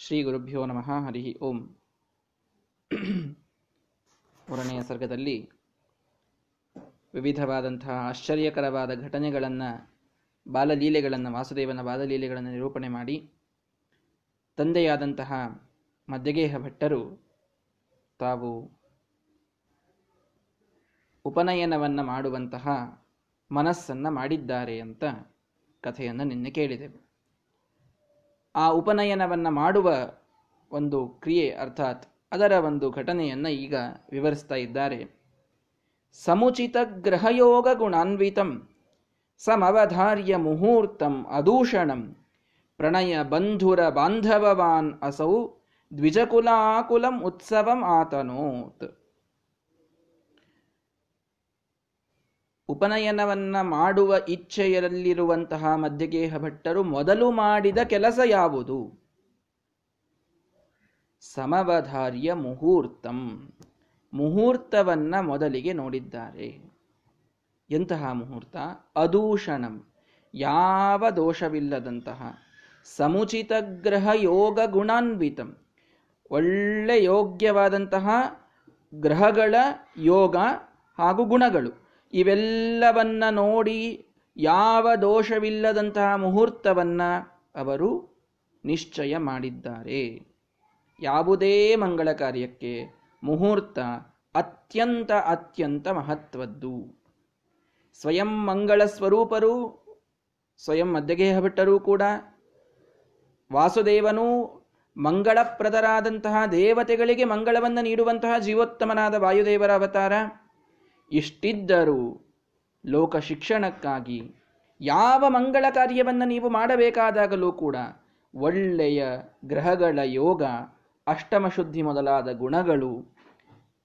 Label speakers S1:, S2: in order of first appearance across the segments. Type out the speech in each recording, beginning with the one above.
S1: ಶ್ರೀ ಗುರುಭ್ಯೋ ನಮಃ, ಹರಿ ಓಂ. ಮೂರನೆಯ ಸರ್ಗದಲ್ಲಿ ವಿವಿಧವಾದಂತಹ ಆಶ್ಚರ್ಯಕರವಾದ ಘಟನೆಗಳನ್ನು, ಬಾಲಲೀಲೆಗಳನ್ನು, ವಾಸುದೇವನ ಬಾಲಲೀಲೆಗಳನ್ನು ನಿರೂಪಣೆ ಮಾಡಿ, ತಂದೆಯಾದಂತಹ ಮಧ್ಯಗೇಹ ಭಟ್ಟರು ತಾವು ಉಪನಯನವನ್ನು ಮಾಡುವಂತಹ ಮನಸ್ಸನ್ನು ಮಾಡಿದ್ದಾರೆ ಅಂತ ಕಥೆಯನ್ನು ನಿನ್ನೆ ಕೇಳಿದೆವು. ಆ ಉಪನಯನವನ್ನು ಮಾಡುವ ಒಂದು ಕ್ರಿಯೆ ಅರ್ಥಾತ್ ಅದರ ಒಂದು ಘಟನೆಯನ್ನು ಈಗ ವಿವರಿಸ್ತಾ ಇದ್ದಾರೆ. ಸಮುಚಿತ ಗ್ರಹಯೋಗ ಗುಣಾನ್ವಿತಂ, ಸಮವಧಾರ್ಯ ಮುಹೂರ್ತಂ ಅದೂಷಣಂ ಪ್ರಣಯ ಬಂಧುರ ಬಾಂಧವವಾನ್ ಅಸೌ ದ್ವಿಜಕುಲಾಕುಲಂ ಉತ್ಸವಂ ಆತನೋತ್. ಉಪನಯನವನ್ನ ಮಾಡುವ ಇಚ್ಛೆಯಲ್ಲಿರುವಂತಹ ಮಧ್ಯಗೇಹ ಭಟ್ಟರು ಮೊದಲು ಮಾಡಿದ ಕೆಲಸ ಯಾವುದು? ಸಮವಧಾರ್ಯ ಮುಹೂರ್ತಂ. ಮುಹೂರ್ತವನ್ನ ಮೊದಲಿಗೆ ನೋಡಿದ್ದಾರೆ. ಎಂತಹ ಮುಹೂರ್ತ? ಅದೂಷಣಂ ಯಾವ ದೋಷವಿಲ್ಲದಂತಹ. ಸಮುಚಿತ ಗ್ರಹ ಯೋಗ ಗುಣಾನ್ವಿತಂ. ಒಳ್ಳೆ ಯೋಗ್ಯವಾದಂತಹ ಗ್ರಹಗಳ ಯೋಗ ಹಾಗೂ ಗುಣಗಳು. ಇವೆಲ್ಲವನ್ನ ನೋಡಿ ಯಾವ ದೋಷವಿಲ್ಲದಂತಹ ಮುಹೂರ್ತವನ್ನ ಅವರು ನಿಶ್ಚಯ ಮಾಡಿದ್ದಾರೆ. ಯಾವುದೇ ಮಂಗಳ ಕಾರ್ಯಕ್ಕೆ ಮುಹೂರ್ತ ಅತ್ಯಂತ ಅತ್ಯಂತ ಮಹತ್ವದ್ದು. ಸ್ವಯಂ ಮಂಗಳ ಸ್ವರೂಪರು, ಸ್ವಯಂ ಮಧ್ಯಗೇಹ ಭಟ್ಟರೂ ಕೂಡ, ವಾಸುದೇವನು ಮಂಗಳಪ್ರದರಾದಂತಹ ದೇವತೆಗಳಿಗೆ ಮಂಗಳವನ್ನು ನೀಡುವಂತಹ ಜೀವೋತ್ತಮನಾದ ವಾಯುದೇವರ ಅವತಾರ. ಇಷ್ಟಿದ್ದರೂ ಲೋಕ ಶಿಕ್ಷಣಕ್ಕಾಗಿ ಯಾವ ಮಂಗಳ ಕಾರ್ಯವನ್ನು ನೀವು ಮಾಡಬೇಕಾದಾಗಲೂ ಕೂಡ ಒಳ್ಳೆಯ ಗ್ರಹಗಳ ಯೋಗ, ಅಷ್ಟಮ ಶುದ್ಧಿ ಮೊದಲಾದ ಗುಣಗಳು,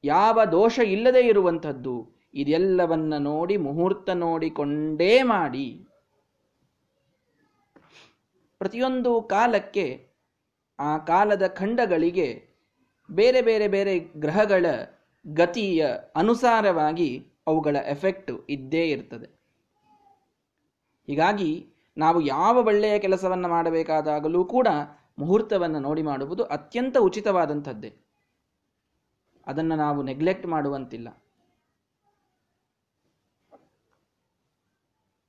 S1: ಯಾವ ದೋಷ ಇಲ್ಲದೆ ಇರುವಂಥದ್ದು, ಇದೆಲ್ಲವನ್ನು ನೋಡಿ ಮುಹೂರ್ತ ನೋಡಿಕೊಂಡೇ ಮಾಡಿ. ಪ್ರತಿಯೊಂದು ಕಾಲಕ್ಕೆ ಆ ಕಾಲದ ಖಂಡಗಳಿಗೆ ಬೇರೆ ಬೇರೆ ಬೇರೆ ಗ್ರಹಗಳ ಗತಿಯ ಅನುಸಾರವಾಗಿ ಅವುಗಳ ಎಫೆಕ್ಟ್ ಇದ್ದೇ ಇರ್ತದೆ. ಹೀಗಾಗಿ ನಾವು ಯಾವ ಒಳ್ಳೆಯ ಕೆಲಸವನ್ನು ಮಾಡಬೇಕಾದಾಗಲೂ ಕೂಡ ಮುಹೂರ್ತವನ್ನು ನೋಡಿ ಮಾಡುವುದು ಅತ್ಯಂತ ಉಚಿತವಾದಂಥದ್ದೇ. ಅದನ್ನು ನಾವು ನೆಗ್ಲೆಕ್ಟ್ ಮಾಡುವಂತಿಲ್ಲ.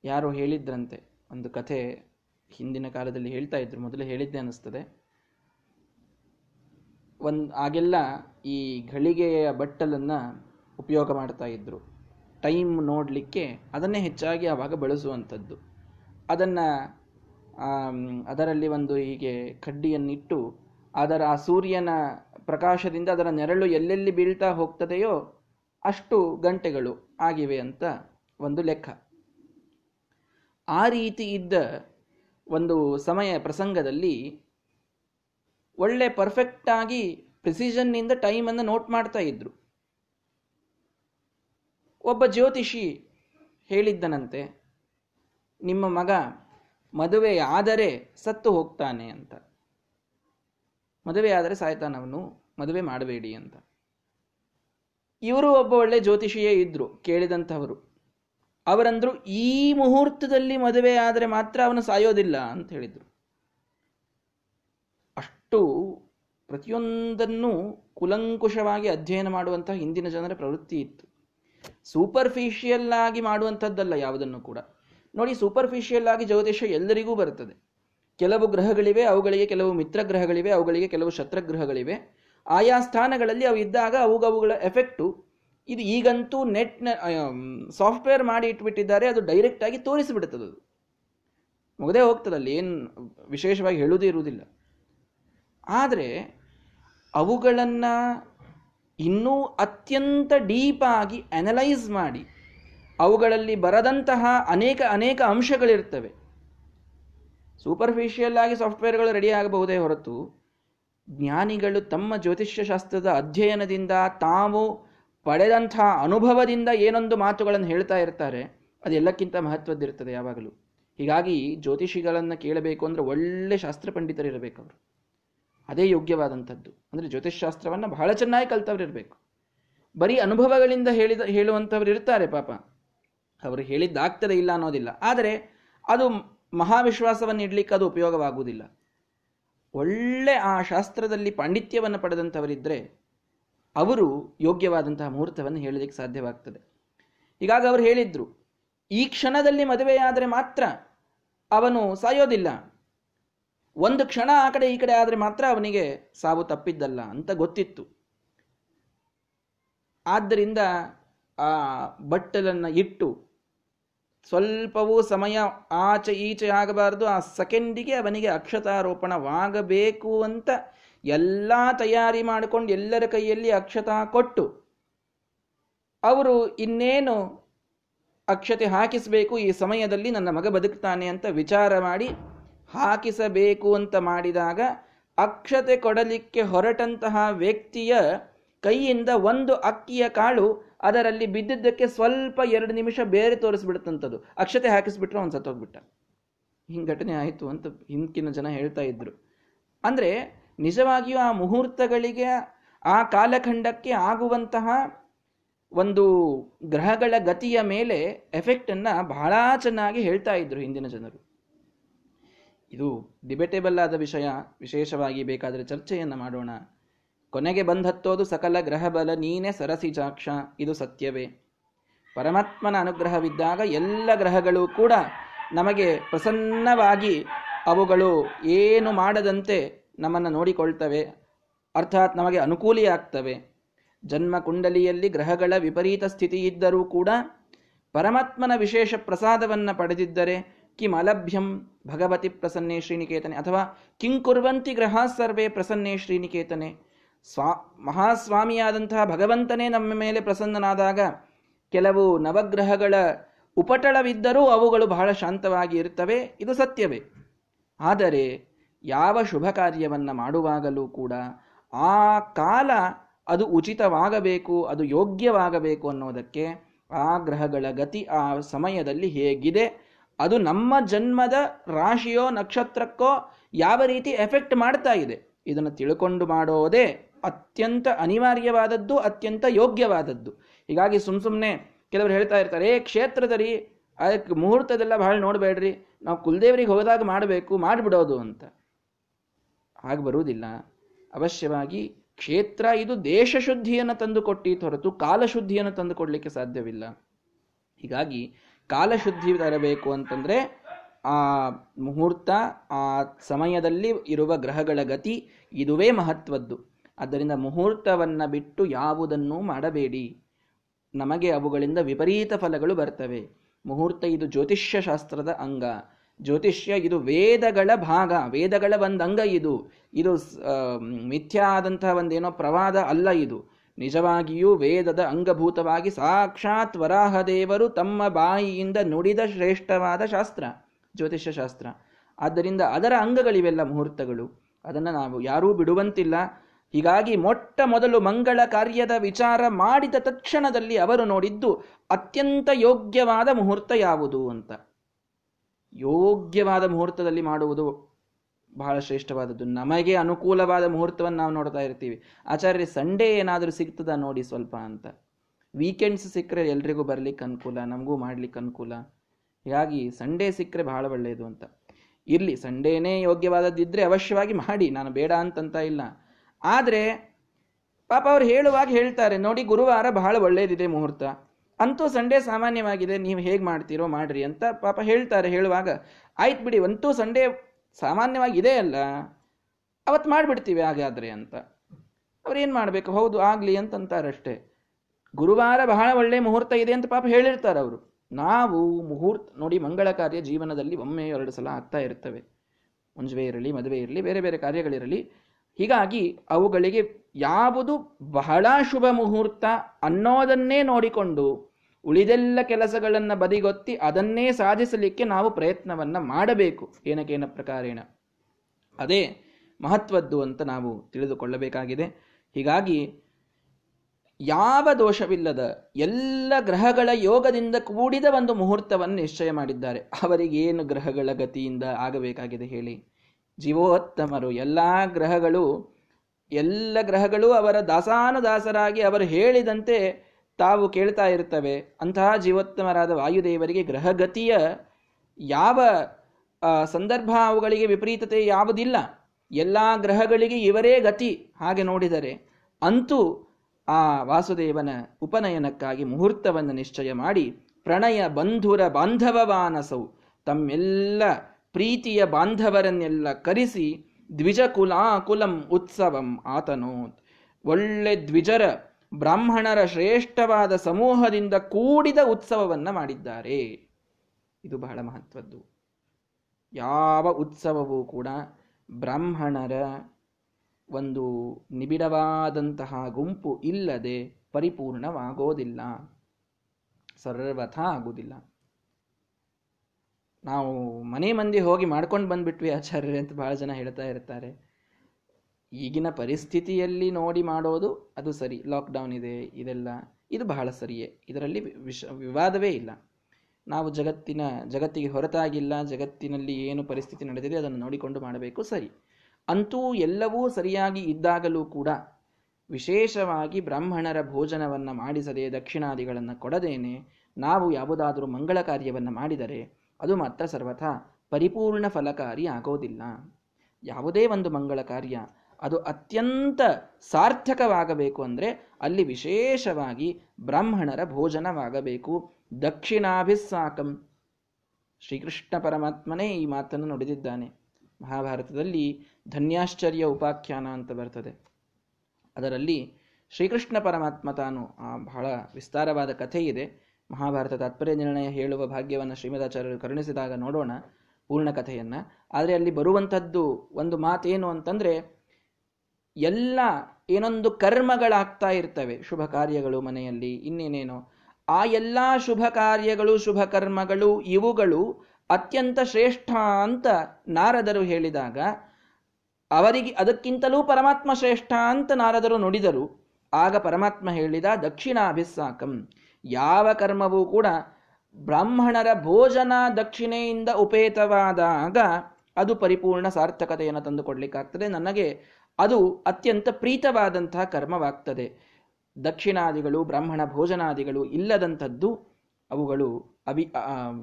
S1: ಯಾರೋ ಹೇಳಿದ್ರಂತೆ, ಒಂದು ಕಥೆ ಹಿಂದಿನ ಕಾಲದಲ್ಲಿ ಹೇಳ್ತಾ ಇದ್ರು, ಮೊದಲು ಹೇಳಿದ್ದೆ ಅನ್ನಿಸ್ತದೆ. ಒಂದು ಆಗೆಲ್ಲ, ಈ ಘಳಿಗೆಯ ಬಟ್ಟಲನ್ನು ಉಪಯೋಗ ಮಾಡ್ತಾ ಇದ್ದರು ಟೈಮ್ ನೋಡಲಿಕ್ಕೆ ಅದನ್ನೇ ಹೆಚ್ಚಾಗಿ ಆವಾಗ ಬಳಸುವಂಥದ್ದು. ಅದನ್ನು ಅದರಲ್ಲಿ ಒಂದು ಹೀಗೆ ಕಡ್ಡಿಯನ್ನಿಟ್ಟು, ಅದರ ಆ ಸೂರ್ಯನ ಪ್ರಕಾಶದಿಂದ ಅದರ ನೆರಳು ಎಲ್ಲೆಲ್ಲಿ ಬೀಳ್ತಾ ಹೋಗ್ತದೆಯೋ ಅಷ್ಟು ಗಂಟೆಗಳು ಆಗಿವೆ ಅಂತ ಒಂದು ಲೆಕ್ಕ. ಆ ರೀತಿ ಇದ್ದ ಒಂದು ಸಮಯ ಪ್ರಸಂಗದಲ್ಲಿ ಒಳ್ಳೆ ಪರ್ಫೆಕ್ಟ್ ಆಗಿ ಪ್ರಿಸಿಷನ್ನಿಂದ ಟೈಮನ್ನು ನೋಟ್ ಮಾಡ್ತಾ ಇದ್ರು. ಒಬ್ಬ ಜ್ಯೋತಿಷಿ ಹೇಳಿದ್ದನಂತೆ, ನಿಮ್ಮ ಮಗ ಮದುವೆ ಆದರೆ ಸತ್ತು ಹೋಗ್ತಾನೆ ಅಂತ. ಮದುವೆ ಆದರೆ ಸಾಯ್ತಾನವನು ಮದುವೆ ಮಾಡಬೇಡಿ ಅಂತ. ಇವರು ಒಬ್ಬ ಒಳ್ಳೆ ಜ್ಯೋತಿಷಿಯೇ ಇದ್ರು, ಕೇಳಿದಂಥವರು. ಅವರಂದ್ರು ಈ ಮುಹೂರ್ತದಲ್ಲಿ ಮದುವೆ ಆದರೆ ಮಾತ್ರ ಅವನು ಸಾಯೋದಿಲ್ಲ ಅಂತ ಹೇಳಿದ್ರು. ಅಷ್ಟು ಪ್ರತಿಯೊಂದನ್ನು ಕುಲಂಕುಷವಾಗಿ ಅಧ್ಯಯನ ಮಾಡುವಂತಹ ಹಿಂದಿನ ಜನರ ಪ್ರವೃತ್ತಿ ಇತ್ತು. ಸೂಪರ್ಫಿಷಿಯಲ್ ಆಗಿ ಮಾಡುವಂಥದ್ದಲ್ಲ ಯಾವುದನ್ನು ಕೂಡ. ನೋಡಿ ಸೂಪರ್ಫಿಷಿಯಲ್ ಆಗಿ ಜ್ಯೋತಿಷ ಎಲ್ಲರಿಗೂ ಬರುತ್ತದೆ. ಕೆಲವು ಗ್ರಹಗಳಿವೆ, ಅವುಗಳಿಗೆ ಕೆಲವು ಮಿತ್ರ ಗ್ರಹಗಳಿವೆ ಅವುಗಳಿಗೆ ಕೆಲವು ಶತ್ರಗ್ರಹಗಳಿವೆ. ಆಯಾ ಸ್ಥಾನಗಳಲ್ಲಿ ಅವು ಇದ್ದಾಗ ಅವುಗವುಗಳ ಎಫೆಕ್ಟು ಇದು ಈಗಂತೂ ನೆಟ್ನ ಸಾಫ್ಟ್ವೇರ್ ಮಾಡಿ ಇಟ್ಬಿಟ್ಟಿದ್ದಾರೆ, ಅದು ಡೈರೆಕ್ಟ್ ಆಗಿ ತೋರಿಸಿಬಿಡುತ್ತದೆ ಅದು ಮುಗದೇ ಹೋಗ್ತದಲ್ಲಿ, ಏನು ವಿಶೇಷವಾಗಿ ಹೇಳುವುದೇ ಇರುವುದಿಲ್ಲ. ಆದರೆ ಅವುಗಳನ್ನು ಇನ್ನೂ ಅತ್ಯಂತ ಡೀಪಾಗಿ ಅನಲೈಸ್ ಮಾಡಿ ಅವುಗಳಲ್ಲಿ ಬರದಂತಹ ಅನೇಕ ಅನೇಕ ಅಂಶಗಳಿರ್ತವೆ. ಸೂಪರ್ಫಿಷಿಯಲ್ ಆಗಿ ಸಾಫ್ಟ್ವೇರ್ಗಳು ರೆಡಿ ಆಗಬಹುದೇ ಹೊರತು ಜ್ಞಾನಿಗಳು ತಮ್ಮ ಜ್ಯೋತಿಷ್ಯಶಾಸ್ತ್ರದ ಅಧ್ಯಯನದಿಂದ ತಾವು ಪಡೆದಂಥ ಅನುಭವದಿಂದ ಏನೊಂದು ಮಾತುಗಳನ್ನು ಹೇಳ್ತಾ ಇರ್ತಾರೆ, ಅದೆಲ್ಲಕ್ಕಿಂತ ಮಹತ್ವದ್ದಿರ್ತದೆ ಯಾವಾಗಲೂ. ಹೀಗಾಗಿ ಜ್ಯೋತಿಷಿಗಳನ್ನು ಕೇಳಬೇಕು ಅಂದರೆ ಒಳ್ಳೆ ಶಾಸ್ತ್ರ ಪಂಡಿತರಿರಬೇಕು ಅವರು. ಅದೇ ಯೋಗ್ಯವಾದಂಥದ್ದು. ಅಂದರೆ ಜ್ಯೋತಿಷ್ಶಾಸ್ತ್ರವನ್ನು ಬಹಳ ಚೆನ್ನಾಗಿ ಕಲ್ತವ್ರಿರಬೇಕು. ಬರೀ ಅನುಭವಗಳಿಂದ ಹೇಳಿದ, ಹೇಳುವಂಥವ್ರು ಇರ್ತಾರೆ ಪಾಪ. ಅವರು ಹೇಳಿದ್ದಾಗ್ತದೆ ಇಲ್ಲ ಅನ್ನೋದಿಲ್ಲ. ಆದರೆ ಅದು ಮಹಾವಿಶ್ವಾಸವನ್ನು ಇಡ್ಲಿಕ್ಕೆ ಅದು ಉಪಯೋಗವಾಗುವುದಿಲ್ಲ. ಒಳ್ಳೆ ಆ ಶಾಸ್ತ್ರದಲ್ಲಿ ಪಾಂಡಿತ್ಯವನ್ನು ಪಡೆದಂಥವರಿದ್ದರೆ ಅವರು ಯೋಗ್ಯವಾದಂತಹ ಮುಹೂರ್ತವನ್ನು ಹೇಳಲಿಕ್ಕೆ ಸಾಧ್ಯವಾಗ್ತದೆ. ಹೀಗಾಗಿ ಅವರು ಹೇಳಿದ್ರು, ಈ ಕ್ಷಣದಲ್ಲಿ ಮದುವೆಯಾದರೆ ಮಾತ್ರ ಅವನು ಸಾಯೋದಿಲ್ಲ. ಒಂದು ಕ್ಷಣ ಆ ಕಡೆ ಈ ಕಡೆ ಆದರೆ ಮಾತ್ರ ಅವನಿಗೆ ಸಾವು ತಪ್ಪಿದ್ದಲ್ಲ ಅಂತ ಗೊತ್ತಿತ್ತು. ಆದ್ದರಿಂದ ಆ ಬಟ್ಟಲನ್ನು ಇಟ್ಟು ಸ್ವಲ್ಪವೂ ಸಮಯ ಆಚೆ ಈಚೆ ಆಗಬಾರದು, ಆ ಸೆಕೆಂಡಿಗೆ ಅವನಿಗೆ ಅಕ್ಷತಾರೋಪಣವಾಗಬೇಕು ಅಂತ ಎಲ್ಲ ತಯಾರಿ ಮಾಡಿಕೊಂಡು ಎಲ್ಲರ ಕೈಯಲ್ಲಿ ಅಕ್ಷತಾ ಕೊಟ್ಟು ಅವರು ಇನ್ನೇನು ಅಕ್ಷತೆ ಹಾಕಿಸಬೇಕು ಈ ಸಮಯದಲ್ಲಿ ನನ್ನ ಮಗ ಬದುಕ್ತಾನೆ ಅಂತ ವಿಚಾರ ಮಾಡಿ ಹಾಕಿಸಬೇಕು ಅಂತ ಮಾಡಿದಾಗ ಅಕ್ಷತೆ ಕೊಡಲಿಕ್ಕೆ ಹೊರಟಂತಹ ವ್ಯಕ್ತಿಯ ಕೈಯಿಂದ ಒಂದು ಅಕ್ಕಿಯ ಕಾಳು ಅದರಲ್ಲಿ ಬಿದ್ದಿದ್ದಕ್ಕೆ ಸ್ವಲ್ಪ ಎರಡು ನಿಮಿಷ ಬೇರೆ ತೋರಿಸ್ಬಿಡ್ತಂಥದ್ದು. ಅಕ್ಷತೆ ಹಾಕಿಸ್ಬಿಟ್ರೆ ಒಂದು ಸತ್ತೋಗ್ಬಿಟ್ಟ. ಹಿಂಗೆ ಘಟನೆ ಆಯಿತು ಅಂತ ಹಿಂದಿನ ಜನ ಹೇಳ್ತಾ ಇದ್ರು. ಅಂದರೆ ನಿಜವಾಗಿಯೂ ಆ ಮುಹೂರ್ತಗಳಿಗೆ ಆ ಕಾಲಖಂಡಕ್ಕೆ ಆಗುವಂತಹ ಒಂದು ಗ್ರಹಗಳ ಗತಿಯ ಮೇಲೆ ಎಫೆಕ್ಟನ್ನು ಬಹಳ ಚೆನ್ನಾಗಿ ಹೇಳ್ತಾ ಇದ್ರು ಹಿಂದಿನ ಜನರು. ಇದು ಡಿಬೇಟೇಬಲ್ ಆದ ವಿಷಯ. ವಿಶೇಷವಾಗಿ ಬೇಕಾದರೆ ಚರ್ಚೆಯನ್ನು ಮಾಡೋಣ. ಕೊನೆಗೆ ಬಂದತ್ತೋದು ಸಕಲ ಗ್ರಹಬಲ ನೀನೆ ಸರಸಿಜಾಕ್ಷ ಇದು ಸತ್ಯವೇ. ಪರಮಾತ್ಮನ ಅನುಗ್ರಹವಿದ್ದಾಗ ಎಲ್ಲ ಗ್ರಹಗಳು ಕೂಡ ನಮಗೆ ಪ್ರಸನ್ನವಾಗಿ ಅವುಗಳು ಏನು ಮಾಡದಂತೆ ನಮ್ಮನ್ನು ನೋಡಿಕೊಳ್ತವೆ. ಅರ್ಥಾತ್ ನಮಗೆ ಅನುಕೂಲಿಯಾಗ್ತವೆ ಜನ್ಮ ಕುಂಡಲಿಯಲ್ಲಿ ಗ್ರಹಗಳ ವಿಪರೀತ ಸ್ಥಿತಿ ಇದ್ದರೂ ಕೂಡ ಪರಮಾತ್ಮನ ವಿಶೇಷ ಪ್ರಸಾದವನ್ನು ಪಡೆದಿದ್ದರೆ ಕಿಂ ಅಲಭ್ಯಂ ಭಗವತಿ ಪ್ರಸನ್ನೇ ಶ್ರೀನಿಕೇತನೆ ಅಥವಾ ಕಿಂಕುರ್ವಂತಿ ಗ್ರಹ ಸರ್ವೇ ಪ್ರಸನ್ನೇ ಶ್ರೀನಿಕೇತನೆ ಸ್ವಾ ಮಹಾಸ್ವಾಮಿಯಾದಂತಹ ಭಗವಂತನೇ ನಮ್ಮ ಮೇಲೆ ಪ್ರಸನ್ನನಾದಾಗ ಕೆಲವು ನವಗ್ರಹಗಳ ಉಪಟಳವಿದ್ದರೂ ಅವುಗಳು ಬಹಳ ಶಾಂತವಾಗಿ ಇರುತ್ತವೆ, ಇದು ಸತ್ಯವೇ. ಆದರೆ ಯಾವ ಶುಭ ಕಾರ್ಯವನ್ನು ಮಾಡುವಾಗಲೂ ಕೂಡ ಆ ಕಾಲ ಅದು ಉಚಿತವಾಗಬೇಕು, ಅದು ಯೋಗ್ಯವಾಗಬೇಕು ಅನ್ನೋದಕ್ಕೆ ಆ ಗ್ರಹಗಳ ಗತಿ ಆ ಸಮಯದಲ್ಲಿ ಹೇಗಿದೆ ಅದು ನಮ್ಮ ಜನ್ಮದ ರಾಶಿಯೋ, ನಕ್ಷತ್ರಕ್ಕೋ ಯಾವ ರೀತಿ ಎಫೆಕ್ಟ್ ಮಾಡ್ತಾ ಇದೆ? ಇದನ್ನು ತಿಳ್ಕೊಂಡು ಮಾಡೋದೇ ಅತ್ಯಂತ ಅನಿವಾರ್ಯವಾದದ್ದು, ಅತ್ಯಂತ ಯೋಗ್ಯವಾದದ್ದು. ಹೀಗಾಗಿ ಸುಮ್ ಸುಮ್ಮನೆ ಕೆಲವರು ಹೇಳ್ತಾ ಇರ್ತಾರೆ, ಏ ಕ್ಷೇತ್ರದಲ್ಲಿ ಅದಕ್ಕೆ ಮುಹೂರ್ತದೆಲ್ಲ ಬಹಳ ನೋಡಬೇಡ್ರಿ, ನಾವು ಕುಲದೇವರಿಗೆ ಹೋದಾಗ ಮಾಡಬೇಕು, ಮಾಡಿಬಿಡೋದು ಅಂತ. ಹಾಗೆ ಬರುವುದಿಲ್ಲ. ಅವಶ್ಯವಾಗಿ ಕ್ಷೇತ್ರ ಇದು ದೇಶ ಶುದ್ಧಿಯನ್ನು ತಂದು ಹೊರತು ಕಾಲಶುದ್ಧಿಯನ್ನು ತಂದು ಕೊಡಲಿಕ್ಕೆ ಸಾಧ್ಯವಿಲ್ಲ. ಹೀಗಾಗಿ ಕಾಲಶುದ್ಧಿ ತರಬೇಕು ಅಂತಂದರೆ ಆ ಮುಹೂರ್ತ, ಆ ಸಮಯದಲ್ಲಿ ಇರುವ ಗ್ರಹಗಳ ಗತಿ ಇದುವೇ ಮಹತ್ವದ್ದು. ಆದ್ದರಿಂದ ಮುಹೂರ್ತವನ್ನು ಬಿಟ್ಟು ಯಾವುದನ್ನೂ ಮಾಡಬೇಡಿ. ನಮಗೆ ಅವುಗಳಿಂದ ವಿಪರೀತ ಫಲಗಳು ಬರ್ತವೆ. ಮುಹೂರ್ತ ಇದು ಜ್ಯೋತಿಷ್ಯ ಶಾಸ್ತ್ರದ ಅಂಗ. ಜ್ಯೋತಿಷ್ಯ ಇದು ವೇದಗಳ ಭಾಗ. ವೇದಗಳ ಒಂದು ಅಂಗ ಇದು ಇದು ಮಿಥ್ಯ ಆದಂತಹ ಒಂದೇನೋ ಪ್ರವಾದ ಅಲ್ಲ ಇದು. ನಿಜವಾಗಿಯೂ ವೇದದ ಅಂಗಭೂತವಾಗಿ ಸಾಕ್ಷಾತ್ ವರಾಹದೇವರು ತಮ್ಮ ಬಾಯಿಯಿಂದ ನುಡಿದ ಶ್ರೇಷ್ಠವಾದ ಶಾಸ್ತ್ರ, ಜ್ಯೋತಿಷ್ಯ ಶಾಸ್ತ್ರ. ಆದ್ದರಿಂದ ಅದರ ಅಂಗಗಳಿವೆಲ್ಲ ಮುಹೂರ್ತಗಳು. ಅದನ್ನು ನಾವು ಯಾರೂ ಬಿಡುವಂತಿಲ್ಲ. ಹೀಗಾಗಿ ಮೊಟ್ಟ ಮೊದಲು ಮಂಗಳ ಕಾರ್ಯದ ವಿಚಾರ ಮಾಡಿದ ತಕ್ಷಣದಲ್ಲಿ ಅವರು ನೋಡಿದ್ದು ಅತ್ಯಂತ ಯೋಗ್ಯವಾದ ಮುಹೂರ್ತ ಯಾವುದು ಅಂತ. ಯೋಗ್ಯವಾದ ಮುಹೂರ್ತದಲ್ಲಿ ಮಾಡುವುದು ಬಹಳ ಶ್ರೇಷ್ಠವಾದದ್ದು. ನಮಗೆ ಅನುಕೂಲವಾದ ಮುಹೂರ್ತವನ್ನು ನಾವು ನೋಡ್ತಾ ಇರ್ತೀವಿ. ಆಚಾರ್ಯ ಸಂಡೇ ಏನಾದರೂ ಸಿಗ್ತದ ನೋಡಿ ಸ್ವಲ್ಪ ಅಂತ. ವೀಕೆಂಡ್ಸ್ ಸಿಕ್ಕರೆ ಎಲ್ರಿಗೂ ಬರ್ಲಿಕ್ಕೆ ಅನುಕೂಲ, ನಮಗೂ ಮಾಡ್ಲಿಕ್ಕೆ ಅನುಕೂಲ. ಹೀಗಾಗಿ ಸಂಡೇ ಸಿಕ್ಕರೆ ಬಹಳ ಒಳ್ಳೆಯದು ಅಂತ. ಇರಲಿ ಸಂಡೇನೇ ಯೋಗ್ಯವಾದದ್ದಿದ್ರೆ ಅವಶ್ಯವಾಗಿ ಮಾಡಿ, ನಾನು ಬೇಡ ಅಂತಂತ ಇಲ್ಲ. ಆದರೆ, ಪಾಪ ಅವ್ರು ಹೇಳುವಾಗ ಹೇಳ್ತಾರೆ, ನೋಡಿ ಗುರುವಾರ ಬಹಳ ಒಳ್ಳೆಯದಿದೆ ಮುಹೂರ್ತ. ಅಂತೂ ಸಂಡೇ ಸಾಮಾನ್ಯವಾಗಿದೆ, ನೀವು ಹೇಗೆ ಮಾಡ್ತೀರೋ ಮಾಡ್ರಿ ಅಂತ ಪಾಪ ಹೇಳ್ತಾರೆ. ಹೇಳುವಾಗ, ಆಯ್ತು ಬಿಡಿ, ಅಂತೂ ಸಂಡೇ ಸಾಮಾನ್ಯವಾಗಿ ಇದೇ ಅಲ್ಲ? ಅವತ್ತು ಮಾಡಿಬಿಡ್ತೀವಿ ಹಾಗಾದ್ರೆ ಅಂತ. ಅವ್ರೇನು ಮಾಡಬೇಕು? ಹೌದು, ಆಗಲಿ ಅಂತಂತಾರಷ್ಟೇ ಗುರುವಾರ ಬಹಳ ಒಳ್ಳೆಯ ಮುಹೂರ್ತ ಇದೆ ಅಂತ ಪಾಪ ಹೇಳಿರ್ತಾರೆ ಅವರು. ನಾವು ಮುಹೂರ್ತ ನೋಡಿ ಮಂಗಳ ಕಾರ್ಯ ಜೀವನದಲ್ಲಿ ಒಮ್ಮೆ ಎರಡು ಸಲ ಆಗ್ತಾ ಇರ್ತವೆ. ಮುಂಜುವೆ ಇರಲಿ, ಮದುವೆ ಇರಲಿ, ಬೇರೆ ಬೇರೆ ಕಾರ್ಯಗಳಿರಲಿ. ಹೀಗಾಗಿ ಅವುಗಳಿಗೆ ಯಾವುದು ಬಹಳ ಶುಭ ಮುಹೂರ್ತ ಅನ್ನೋದನ್ನೇ ನೋಡಿಕೊಂಡು ಉಳಿದೆಲ್ಲ ಕೆಲಸಗಳನ್ನು ಬದಿಗೊತ್ತಿ ಅದನ್ನೇ ಸಾಧಿಸಲಿಕ್ಕೆ ನಾವು ಪ್ರಯತ್ನವನ್ನ ಮಾಡಬೇಕು. ಏನಕೇನ ಪ್ರಕಾರೇಣ. ಅದೇ ಮಹತ್ವದ್ದು ಅಂತ ನಾವು ತಿಳಿದುಕೊಳ್ಳಬೇಕಾಗಿದೆ. ಹೀಗಾಗಿ ಯಾವ ದೋಷವಿಲ್ಲದ ಎಲ್ಲ ಗ್ರಹಗಳ ಯೋಗದಿಂದ ಕೂಡಿದ ಒಂದು ಮುಹೂರ್ತವನ್ನು ನಿಶ್ಚಯ ಮಾಡಿದ್ದಾರೆ. ಅವರಿಗೇನು ಗ್ರಹಗಳ ಗತಿಯಿಂದ ಆಗಬೇಕಾಗಿದೆ ಹೇಳಿ. ಜೀವೋತ್ತಮರು, ಎಲ್ಲ ಗ್ರಹಗಳು ಎಲ್ಲ ಗ್ರಹಗಳು ಅವರ ದಾಸಾನುದಾಸರಾಗಿ ಅವರು ಹೇಳಿದಂತೆ ತಾವು ಕೇಳ್ತಾ ಇರ್ತವೆ ಅಂತಹ ಜೀವೋತ್ತಮರಾದ ವಾಯುದೇವರಿಗೆ ಗ್ರಹಗತಿಯ ಯಾವ ಸಂದರ್ಭ ಅವುಗಳಿಗೆ ವಿಪರೀತತೆ ಯಾವುದಿಲ್ಲ. ಎಲ್ಲ ಗ್ರಹಗಳಿಗೆ ಇವರೇ ಗತಿ. ಹಾಗೆ ನೋಡಿದರೆ ಅಂತೂ ಆ ವಾಸುದೇವನ ಉಪನಯನಕ್ಕಾಗಿ ಮುಹೂರ್ತವನ್ನು ನಿಶ್ಚಯ ಮಾಡಿ ಪ್ರಣಯ ಬಂಧುರ ಬಾಂಧವವಾನಸೌ. ತಮ್ಮೆಲ್ಲ ಪ್ರೀತಿಯ ಬಾಂಧವರನ್ನೆಲ್ಲ ಕರೆಸಿ ದ್ವಿಜಕುಲಾಕುಲಂ ಉತ್ಸವಂ ಆತನೋತ್. ಒಳ್ಳೆ ದ್ವಿಜರ ಬ್ರಾಹ್ಮಣರ ಶ್ರೇಷ್ಠವಾದ ಸಮೂಹದಿಂದ ಕೂಡಿದ ಉತ್ಸವವನ್ನು ಮಾಡಿದ್ದಾರೆ. ಇದು ಬಹಳ ಮಹತ್ವದ್ದು. ಯಾವ ಉತ್ಸವವೂ ಕೂಡ ಬ್ರಾಹ್ಮಣರ ಒಂದು ನಿಬಿಡವಾದಂತಹ ಗುಂಪು ಇಲ್ಲದೆ ಪರಿಪೂರ್ಣವಾಗೋದಿಲ್ಲ. ಸರ್ವಥ ಆಗುವುದಿಲ್ಲ. ನಾವು ಮನೆ ಮಂದಿ ಹೋಗಿ ಮಾಡ್ಕೊಂಡು ಬಂದ್ಬಿಟ್ವಿ ಆಚಾರ್ಯರೇ ಅಂತ ಬಹಳ ಜನ ಹೇಳ್ತಾ ಇರ್ತಾರೆ. ಈಗಿನ ಪರಿಸ್ಥಿತಿಯಲ್ಲಿ ನೋಡಿ ಮಾಡೋದು ಅದು ಸರಿ. ಲಾಕ್ಡೌನ್ ಇದೆ, ಇದೆಲ್ಲ, ಇದು ಬಹಳ ಸರಿಯೇ. ಇದರಲ್ಲಿ ವಿಷ, ವಿವಾದವೇ ಇಲ್ಲ. ನಾವು ಜಗತ್ತಿನ, ಜಗತ್ತಿಗೆ ಹೊರತಾಗಿಲ್ಲ, ಜಗತ್ತಿನಲ್ಲಿ ಏನು ಪರಿಸ್ಥಿತಿ ನಡೆದಿದೆ ಅದನ್ನು ನೋಡಿಕೊಂಡು ಮಾಡಬೇಕು, ಸರಿ. ಅಂತೂ ಎಲ್ಲವೂ ಸರಿಯಾಗಿ ಇದ್ದಾಗಲೂ ಕೂಡ ವಿಶೇಷವಾಗಿ ಬ್ರಾಹ್ಮಣರ ಭೋಜನವನ್ನು ಮಾಡಿಸದೆ ದಕ್ಷಿಣಾದಿಗಳನ್ನು ಕೊಡದೇನೆ ನಾವು ಯಾವುದಾದರೂ ಮಂಗಳ ಕಾರ್ಯವನ್ನು ಮಾಡಿದರೆ ಅದು ಮಾತ್ರ ಸರ್ವಥಾ ಪರಿಪೂರ್ಣ ಫಲಕಾರಿ ಆಗೋದಿಲ್ಲ. ಯಾವುದೇ ಒಂದು ಮಂಗಳ ಕಾರ್ಯ ಅದು ಅತ್ಯಂತ ಸಾರ್ಥಕವಾಗಬೇಕು ಅಂದರೆ ಅಲ್ಲಿ ವಿಶೇಷವಾಗಿ ಬ್ರಾಹ್ಮಣರ ಭೋಜನವಾಗಬೇಕು. ದಕ್ಷಿಣಾಭಿಸ್ಸಾಕಂ. ಶ್ರೀಕೃಷ್ಣ ಪರಮಾತ್ಮನೇ ಈ ಮಾತನ್ನು ನುಡಿದಿದ್ದಾನೆ. ಮಹಾಭಾರತದಲ್ಲಿ ಧನ್ಯಾಶ್ಚರ್ಯ ಉಪಾಖ್ಯಾನ ಅಂತ ಬರ್ತದೆ. ಅದರಲ್ಲಿ ಶ್ರೀಕೃಷ್ಣ ಪರಮಾತ್ಮ ತಾನು ಬಹಳ ವಿಸ್ತಾರವಾದ ಕಥೆ ಇದೆ ಮಹಾಭಾರತ ತಾತ್ಪರ್ಯ ನಿರ್ಣಯ ಹೇಳುವ ಭಾಗ್ಯವನ್ನು ಶ್ರೀಮದಾಚಾರ್ಯರು ಕರುಣಿಸಿದಾಗ ನೋಡೋಣ ಪೂರ್ಣ ಕಥೆಯನ್ನು. ಆದರೆ ಅಲ್ಲಿ ಬರುವಂಥದ್ದು ಒಂದು ಮಾತೇನು ಅಂತಂದ್ರೆ ಎಲ್ಲ ಏನೊಂದು ಕರ್ಮಗಳಾಗ್ತಾ ಇರ್ತವೆ, ಶುಭ ಕಾರ್ಯಗಳು ಮನೆಯಲ್ಲಿ, ಇನ್ನೇನೇನೋ. ಆ ಎಲ್ಲ ಶುಭ ಕಾರ್ಯಗಳು, ಶುಭ ಕರ್ಮಗಳು, ಇವುಗಳು ಅತ್ಯಂತ ಶ್ರೇಷ್ಠ ಅಂತ ನಾರದರು ಹೇಳಿದಾಗ, ಅವರಿಗೆ ಅದಕ್ಕಿಂತಲೂ ಪರಮಾತ್ಮ ಶ್ರೇಷ್ಠ ಅಂತ ನಾರದರು ನುಡಿದರು. ಆಗ ಪರಮಾತ್ಮ ಹೇಳಿದ ದಕ್ಷಿಣಾಭಿಸ್ಸಾಕಂ ಯಾವ ಕರ್ಮವೂ ಕೂಡ ಬ್ರಾಹ್ಮಣರ ಭೋಜನ ದಕ್ಷಿಣೆಯಿಂದ ಉಪೇತವಾದಾಗ ಅದು ಪರಿಪೂರ್ಣ ಸಾರ್ಥಕತೆಯನ್ನು ತಂದುಕೊಡ್ಲಿಕ್ಕಾಗ್ತದೆ. ನನಗೆ ಅದು ಅತ್ಯಂತ ಪ್ರೀತವಾದಂತಹ ಕರ್ಮವಾಗ್ತದೆ. ದಕ್ಷಿಣಾದಿಗಳು, ಬ್ರಾಹ್ಮಣ ಭೋಜನಾದಿಗಳು ಇಲ್ಲದಂಥದ್ದು ಅವುಗಳು ಅವಿ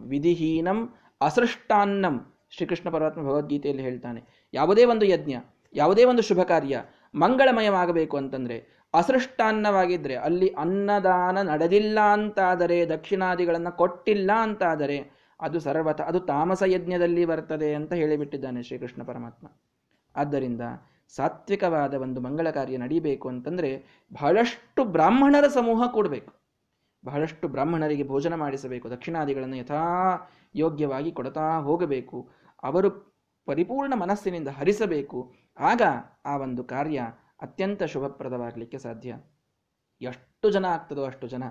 S1: ವಿಧಿಹೀನಂ ಅಸೃಷ್ಟಾನ್ನಂ. ಶ್ರೀಕೃಷ್ಣ ಪರಮಾತ್ಮ ಭಗವದ್ಗೀತೆಯಲ್ಲಿ ಹೇಳ್ತಾನೆ, ಯಾವುದೇ ಒಂದು ಯಜ್ಞ, ಯಾವುದೇ ಒಂದು ಶುಭ ಕಾರ್ಯ ಮಂಗಳಮಯವಾಗಬೇಕು ಅಂತಂದರೆ ಅಸೃಷ್ಟಾನ್ನವಾಗಿದ್ದರೆ ಅಲ್ಲಿ ಅನ್ನದಾನ ನಡೆದಿಲ್ಲ ಅಂತಾದರೆ, ದಕ್ಷಿಣಾದಿಗಳನ್ನು ಕೊಟ್ಟಿಲ್ಲ ಅಂತಾದರೆ ಅದು ಸರ್ವತ, ಅದು ತಾಮಸ ಯಜ್ಞದಲ್ಲಿ ಬರ್ತದೆ ಅಂತ ಹೇಳಿಬಿಟ್ಟಿದ್ದಾನೆ ಶ್ರೀಕೃಷ್ಣ ಪರಮಾತ್ಮ. ಆದ್ದರಿಂದ ಸಾತ್ವಿಕವಾದ ಒಂದು ಮಂಗಳ ಕಾರ್ಯ ನಡೀಬೇಕು ಅಂತಂದರೆ ಬಹಳಷ್ಟು ಬ್ರಾಹ್ಮಣರ ಸಮೂಹ ಕೊಡಬೇಕು. ಬಹಳಷ್ಟು ಬ್ರಾಹ್ಮಣರಿಗೆ ಭೋಜನ ಮಾಡಿಸಬೇಕು, ದಕ್ಷಿಣಾದಿಗಳನ್ನು ಯಥಾ ಯೋಗ್ಯವಾಗಿ ಕೊಡ್ತಾ ಹೋಗಬೇಕು, ಅವರು ಪರಿಪೂರ್ಣ ಮನಸ್ಸಿನಿಂದ ಹರಿಸಬೇಕು. ಆಗ ಆ ಒಂದು ಕಾರ್ಯ ಅತ್ಯಂತ ಶುಭಪ್ರದವಾಗಲಿಕ್ಕೆ ಸಾಧ್ಯ. ಎಷ್ಟು ಜನ ಆಗ್ತದೋ ಅಷ್ಟು ಜನ.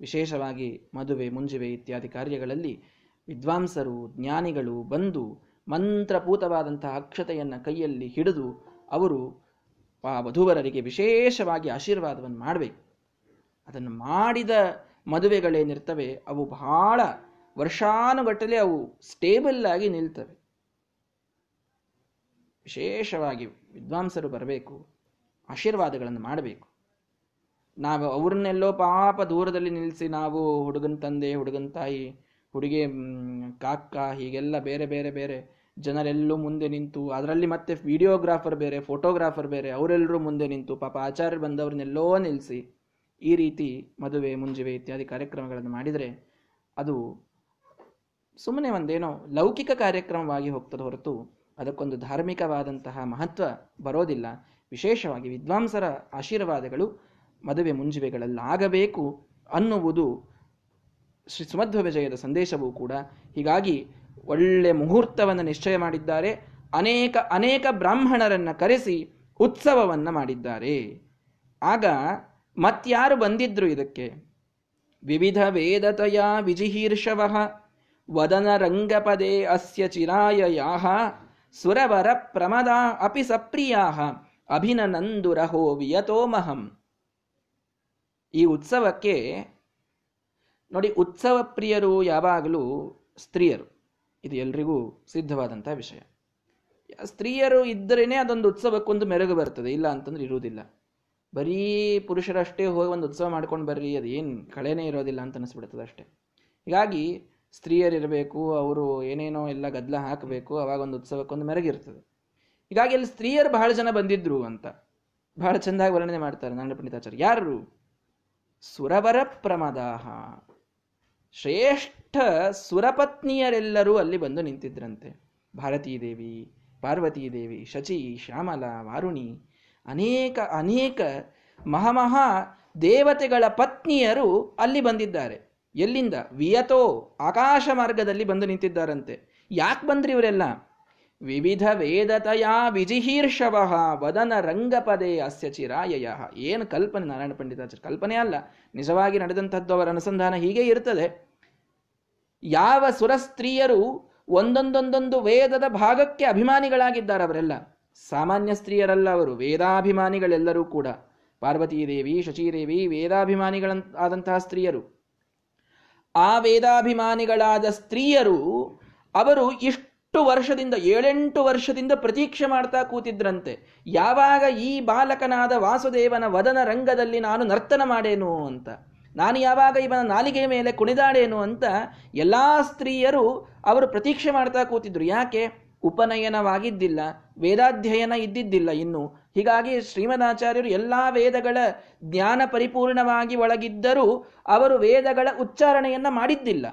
S1: ವಿಶೇಷವಾಗಿ ಮದುವೆ, ಮುಂಜಿವೆ ಇತ್ಯಾದಿ ಕಾರ್ಯಗಳಲ್ಲಿ ವಿದ್ವಾಂಸರು, ಜ್ಞಾನಿಗಳು ಬಂದು ಮಂತ್ರಪೂತವಾದಂತಹ ಅಕ್ಷತೆಯನ್ನು ಕೈಯಲ್ಲಿ ಹಿಡಿದು ಅವರು ಆ ವಧುವರರಿಗೆ ವಿಶೇಷವಾಗಿ ಆಶೀರ್ವಾದವನ್ನು ಮಾಡಬೇಕು. ಅದನ್ನು ಮಾಡಿದ ಮದುವೆಗಳೇನಿರ್ತವೆ ಅವು ಬಹಳ ವರ್ಷಾನುಗಟ್ಟಲೆ ಅವು ಸ್ಟೇಬಲ್ ಆಗಿ ನಿಲ್ತವೆ. ವಿಶೇಷವಾಗಿ ವಿದ್ವಾಂಸರು ಬರಬೇಕು, ಆಶೀರ್ವಾದಗಳನ್ನು ಮಾಡಬೇಕು. ನಾವು ಅವ್ರನ್ನೆಲ್ಲೋ ಪಾಪ ದೂರದಲ್ಲಿ ನಿಲ್ಲಿಸಿ ನಾವು ಹುಡುಗನ ತಂದೆ, ಹುಡುಗನ ತಾಯಿ, ಹುಡುಗಿ ಕಾಕ್ಕ ಹೀಗೆಲ್ಲ ಬೇರೆ ಬೇರೆ ಬೇರೆ ಜನರೆಲ್ಲೂ ಮುಂದೆ ನಿಂತು, ಅದರಲ್ಲಿ ಮತ್ತೆ ವಿಡಿಯೋಗ್ರಾಫರ್ ಬೇರೆ ಫೋಟೋಗ್ರಾಫರ್ ಬೇರೆ ಅವರೆಲ್ಲರೂ ಮುಂದೆ ನಿಂತು, ಪಾಪ ಆಚಾರ್ಯ ಬಂದವ್ರನ್ನೆಲ್ಲೋ ನಿಲ್ಲಿಸಿ ಈ ರೀತಿ ಮದುವೆ, ಮುಂಜುವೆ ಇತ್ಯಾದಿ ಕಾರ್ಯಕ್ರಮಗಳನ್ನು ಮಾಡಿದರೆ ಅದು ಸುಮ್ಮನೆ ಒಂದೇನೋ ಲೌಕಿಕ ಕಾರ್ಯಕ್ರಮವಾಗಿ ಹೋಗ್ತದೆ ಹೊರತು ಅದಕ್ಕೊಂದು ಧಾರ್ಮಿಕವಾದಂತಹ ಮಹತ್ವ ಬರೋದಿಲ್ಲ. ವಿಶೇಷವಾಗಿ ವಿದ್ವಾಂಸರ ಆಶೀರ್ವಾದಗಳು ಮದುವೆ ಮುಂಜುವೆಗಳಲ್ಲಾಗಬೇಕು ಅನ್ನುವುದು ಶ್ರೀ ಸುಮಧ್ವ ವಿಜಯದ ಸಂದೇಶವೂ ಕೂಡ. ಹೀಗಾಗಿ ಒಳ್ಳೆ ಮುಹೂರ್ತವನ್ನು ನಿಶ್ಚಯ ಮಾಡಿದ್ದಾರೆ. ಅನೇಕ ಅನೇಕ ಬ್ರಾಹ್ಮಣರನ್ನ ಕರೆಸಿ ಉತ್ಸವವನ್ನ ಮಾಡಿದ್ದಾರೆ. ಆಗ ಮತ್ಯಾರು ಬಂದಿದ್ರು ಇದಕ್ಕೆ? ವಿವಿಧ ವೇದತಯ ವಿಜಿಹೀರ್ಷವ ವದನ ರಂಗಪದೇ ಅಸ್ಯ ಚಿರಾಯ ಯಾಹ ಸುರವರ ಪ್ರಮದ ಅಪಿ ಸಪ್ರಿಯಾ ಅಭಿನನಂದುರಹೋ ವಿಯತೋಮಹಂ. ಈ ಉತ್ಸವಕ್ಕೆ ನೋಡಿ, ಉತ್ಸವ ಪ್ರಿಯರು ಯಾವಾಗಲೂ ಸ್ತ್ರೀಯರು. ಇದು ಎಲ್ರಿಗೂ ಸಿದ್ಧವಾದಂಥ ವಿಷಯ. ಸ್ತ್ರೀಯರು ಇದ್ದರೇನೆ ಅದೊಂದು ಉತ್ಸವಕ್ಕೊಂದು ಮೆರಗು ಬರ್ತದೆ. ಇಲ್ಲ ಅಂತಂದ್ರೆ ಇರುವುದಿಲ್ಲ. ಬರೀ ಪುರುಷರಷ್ಟೇ ಹೋಗಿ ಒಂದು ಉತ್ಸವ ಮಾಡ್ಕೊಂಡು ಬರ್ರಿ, ಅದು ಏನು ಕಳೆನೇ ಇರೋದಿಲ್ಲ ಅಂತ ಅನಿಸ್ಬಿಡ್ತದೆ ಅಷ್ಟೇ. ಹೀಗಾಗಿ ಸ್ತ್ರೀಯರಿರಬೇಕು ಅವರು ಏನೇನೋ ಎಲ್ಲ ಗದ್ದಲ ಹಾಕಬೇಕು, ಅವಾಗ ಒಂದು ಉತ್ಸವಕ್ಕೊಂದು ಮೆರಗಿರ್ತದೆ ಹೀಗಾಗಿ ಅಲ್ಲಿ ಸ್ತ್ರೀಯರು ಬಹಳ ಜನ ಬಂದಿದ್ರು ಅಂತ. ಬಹಳ ಚೆಂದಾಗಿ ವರ್ಣನೆ ಮಾಡ್ತಾರೆ ನಾರಾಯಣ ಪಂಡಿತಾಚಾರ್ಯ. ಯಾರು? ಸುರವರ ಪ್ರಮದಾಹ. ಶ್ರೇಷ್ಠ ಸುರಪತ್ನಿಯರೆಲ್ಲರೂ ಅಲ್ಲಿ ಬಂದು ನಿಂತಿದ್ರಂತೆ. ಭಾರತೀ ದೇವಿ ಪಾರ್ವತೀ ದೇವಿ ಶಚಿ, ಶ್ಯಾಮಲ, ವಾರುಣಿ, ಅನೇಕ ಅನೇಕ ಮಹಾಮಹಾ ದೇವತೆಗಳ ಪತ್ನಿಯರು ಅಲ್ಲಿ ಬಂದಿದ್ದಾರೆ. ಎಲ್ಲಿಂದ? ವಿಯತೋ ಆಕಾಶ ಮಾರ್ಗದಲ್ಲಿ ಬಂದು ನಿಂತಿದ್ದಾರಂತೆ. ಯಾಕೆ ಬಂದ್ರಿ ಇವರೆಲ್ಲ? ವಿವಿಧ ವೇದತಯ ವಿಜಿಹೀರ್ಷವ ವದನ ರಂಗಪದೇ ಅಸ್ಯ ಚಿರಾಯಯ. ಏನು ಕಲ್ಪನೆ ನಾರಾಯಣ ಪಂಡಿತಾಚಾರ್ಯ? ಕಲ್ಪನೆ ಅಲ್ಲ. ನಿಜವಾಗಿ ನಡೆದಂಥದ್ದು ಅವರ ಅನುಸಂಧಾನ ಹೀಗೆ ಇರ್ತದೆ. ಯಾವ ಸುರಸ್ತ್ರೀಯರು ಒಂದೊಂದೊಂದೊಂದು ವೇದದ ಭಾಗಕ್ಕೆ ಅಭಿಮಾನಿಗಳಾಗಿದ್ದಾರೆ ಅವರೆಲ್ಲ. ಸಾಮಾನ್ಯ ಸ್ತ್ರೀಯರಲ್ಲ ಅವರು, ವೇದಾಭಿಮಾನಿಗಳೆಲ್ಲರೂ ಕೂಡ. ಪಾರ್ವತೀದೇವಿ, ಶಚಿದೇವಿ ವೇದಾಭಿಮಾನಿಗಳ, ಆದಂತಹ ಸ್ತ್ರೀಯರು. ಆ ವೇದಾಭಿಮಾನಿಗಳಾದ ಸ್ತ್ರೀಯರು ಅವರು ಇಷ್ಟು ವರ್ಷದಿಂದ, ಏಳೆಂಟು ವರ್ಷದಿಂದ ಪ್ರತೀಕ್ಷೆ ಮಾಡ್ತಾ ಕೂತಿದ್ರಂತೆ. ಯಾವಾಗ ಈ ಬಾಲಕನಾದ ವಾಸುದೇವನ ವದನ ರಂಗದಲ್ಲಿ ನಾನು ನರ್ತನ ಮಾಡೇನು ಅಂತ, ನಾನು ಯಾವಾಗ ಇವನ ನಾಲಿಗೆ ಮೇಲೆ ಕುಣಿದಾಡೇನು ಅಂತ ಎಲ್ಲ ಸ್ತ್ರೀಯರು ಅವರು ಪ್ರತೀಕ್ಷೆ ಮಾಡ್ತಾ ಕೂತಿದ್ರು. ಯಾಕೆ? ಉಪನಯನವಾಗಿದ್ದಿಲ್ಲ, ವೇದಾಧ್ಯಯನ ಇದ್ದಿದ್ದಿಲ್ಲ ಇನ್ನು. ಹೀಗಾಗಿ ಶ್ರೀಮದಾಚಾರ್ಯರು ಎಲ್ಲ ವೇದಗಳ ಜ್ಞಾನ ಪರಿಪೂರ್ಣವಾಗಿ ಒಳಗಿದ್ದರೂ ಅವರು ವೇದಗಳ ಉಚ್ಚಾರಣೆಯನ್ನು ಮಾಡಿದ್ದಿಲ್ಲ.